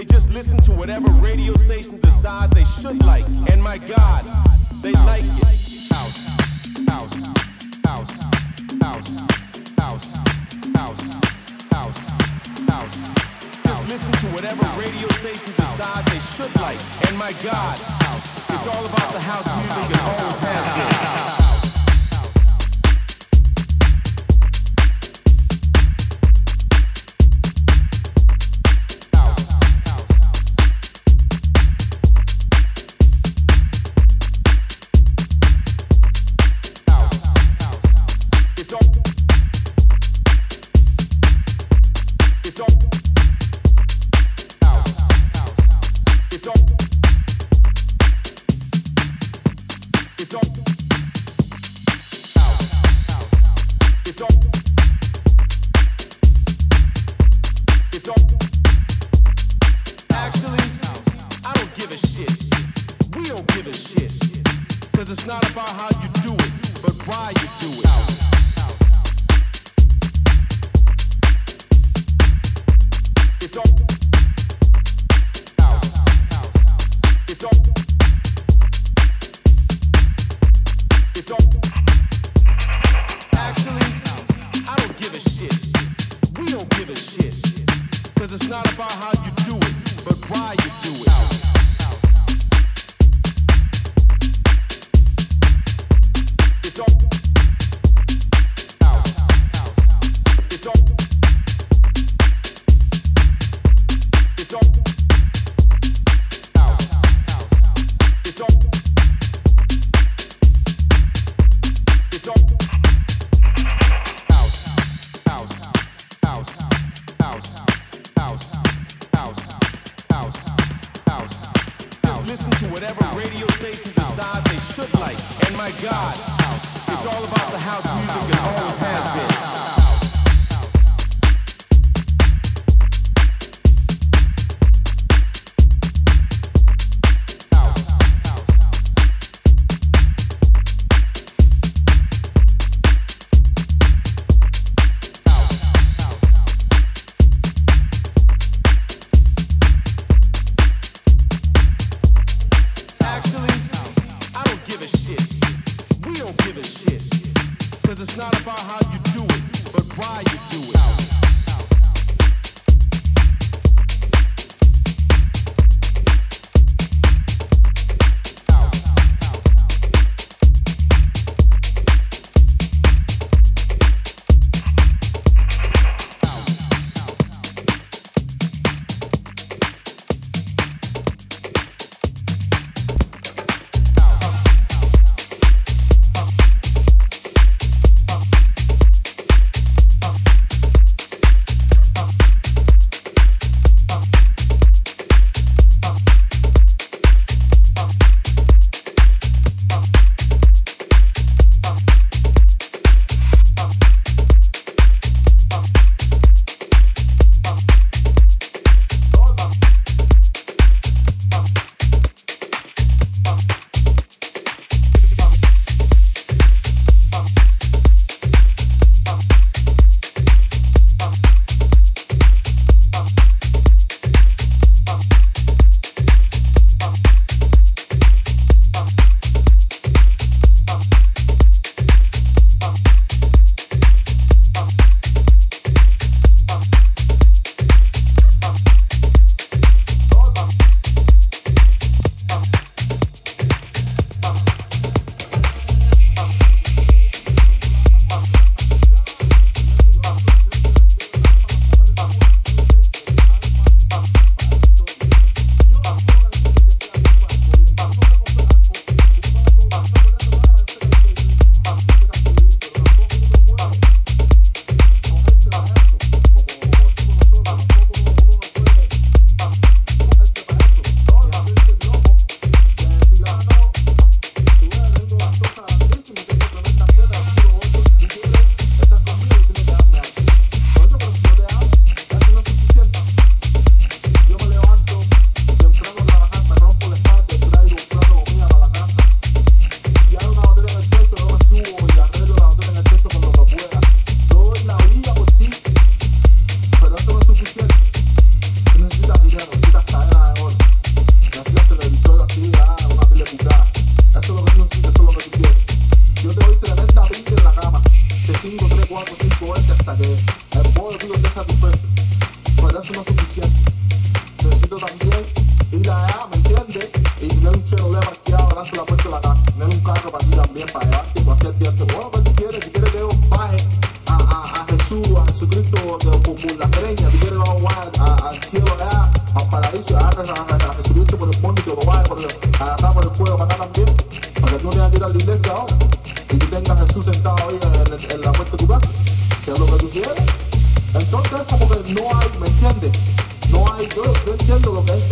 They just listen to whatever radio station decides they should like. And my God, they like it. House, house, house, house, house, house, house, house. Just listen to whatever radio station decides they should like. And my God, it's all about the house music and always has been. no hay, ¿me entiendes? No hay, yo, yo entiendo lo que es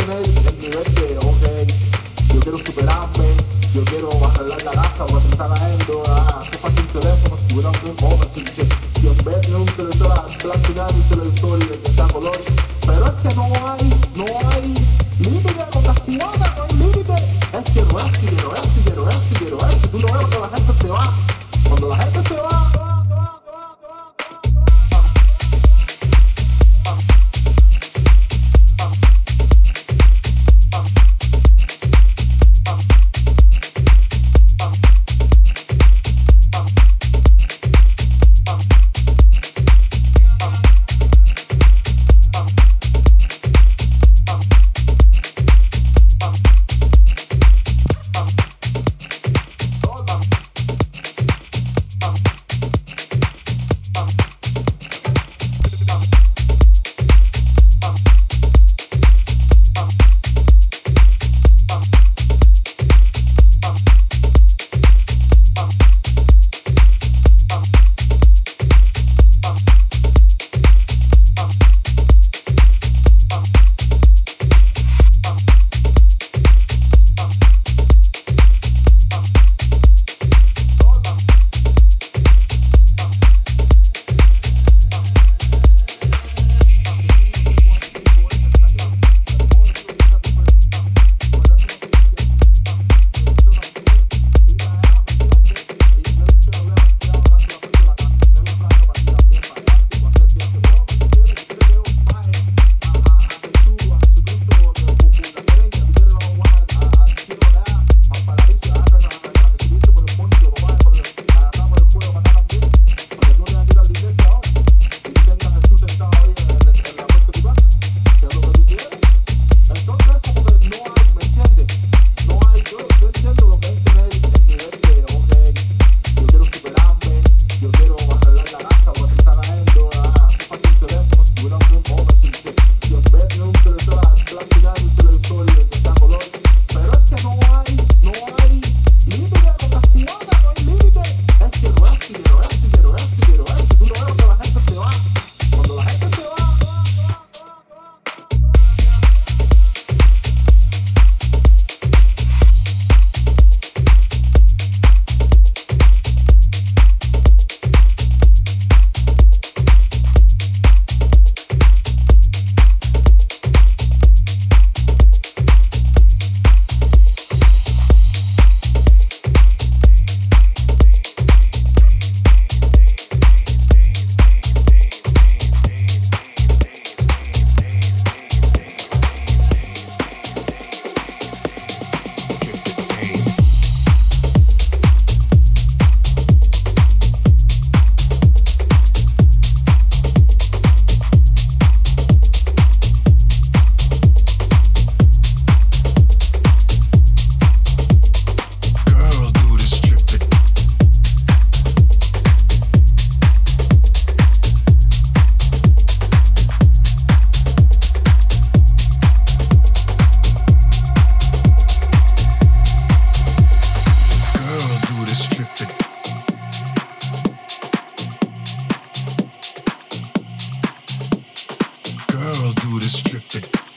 girl do the stripping.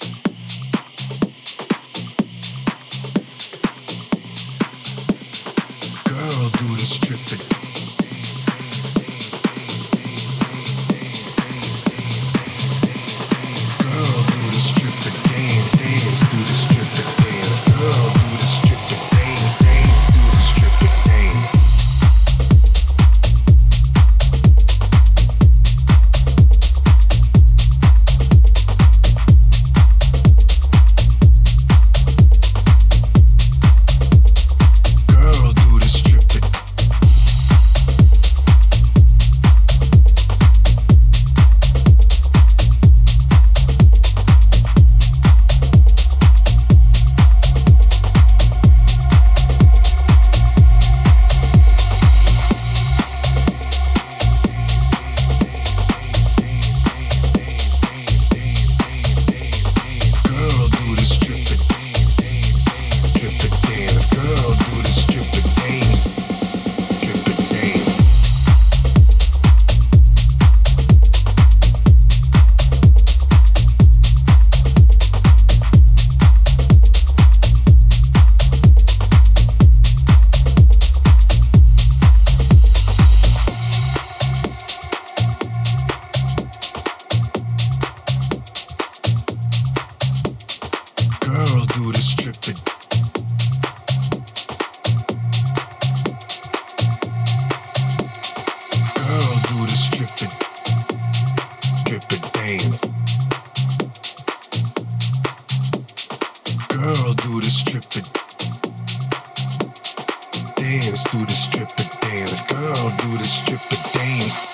When I see how little you fellas get out of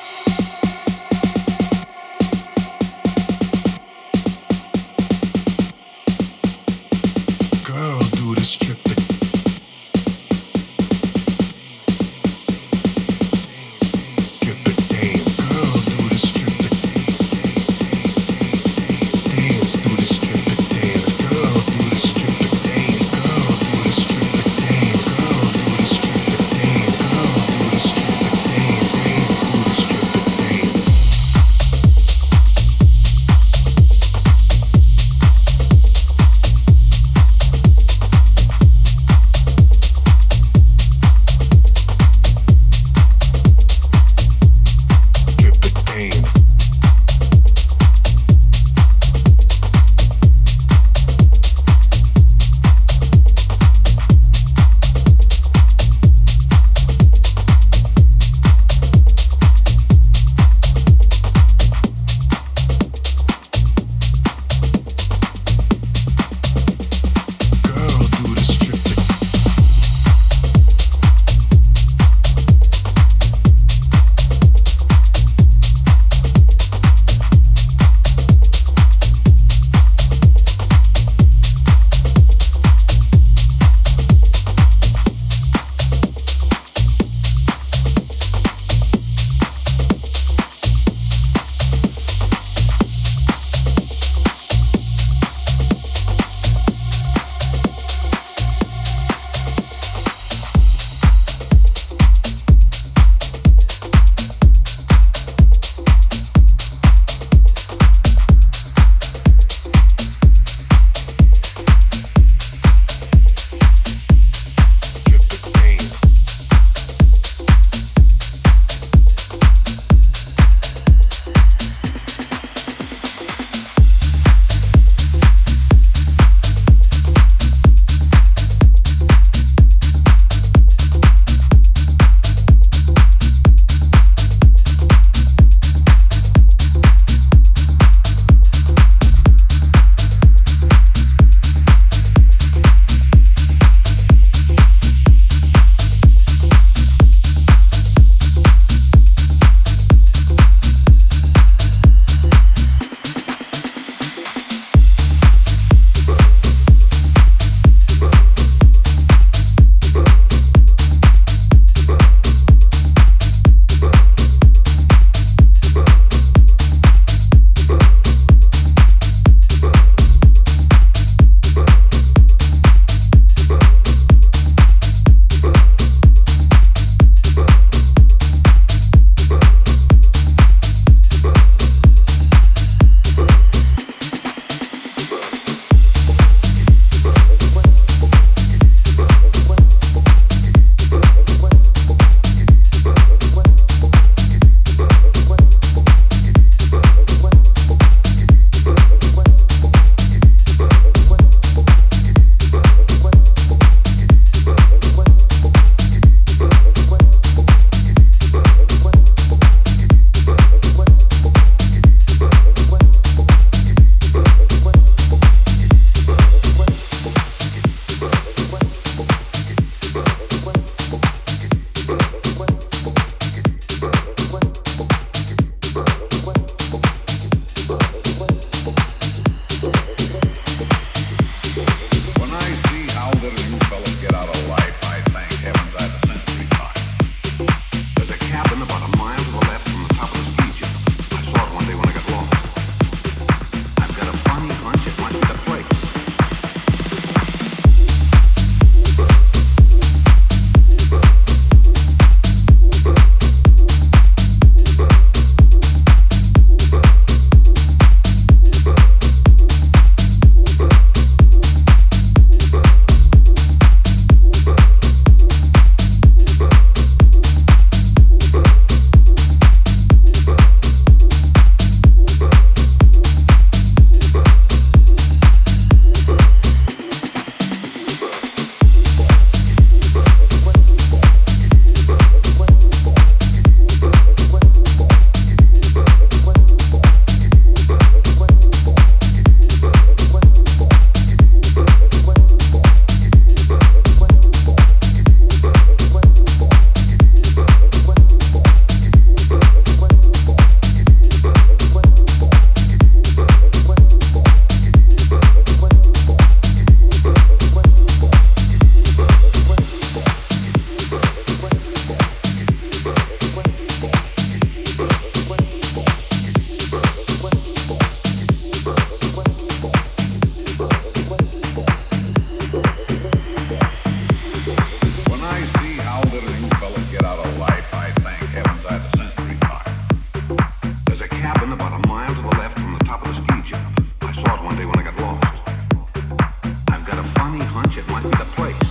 at once the place.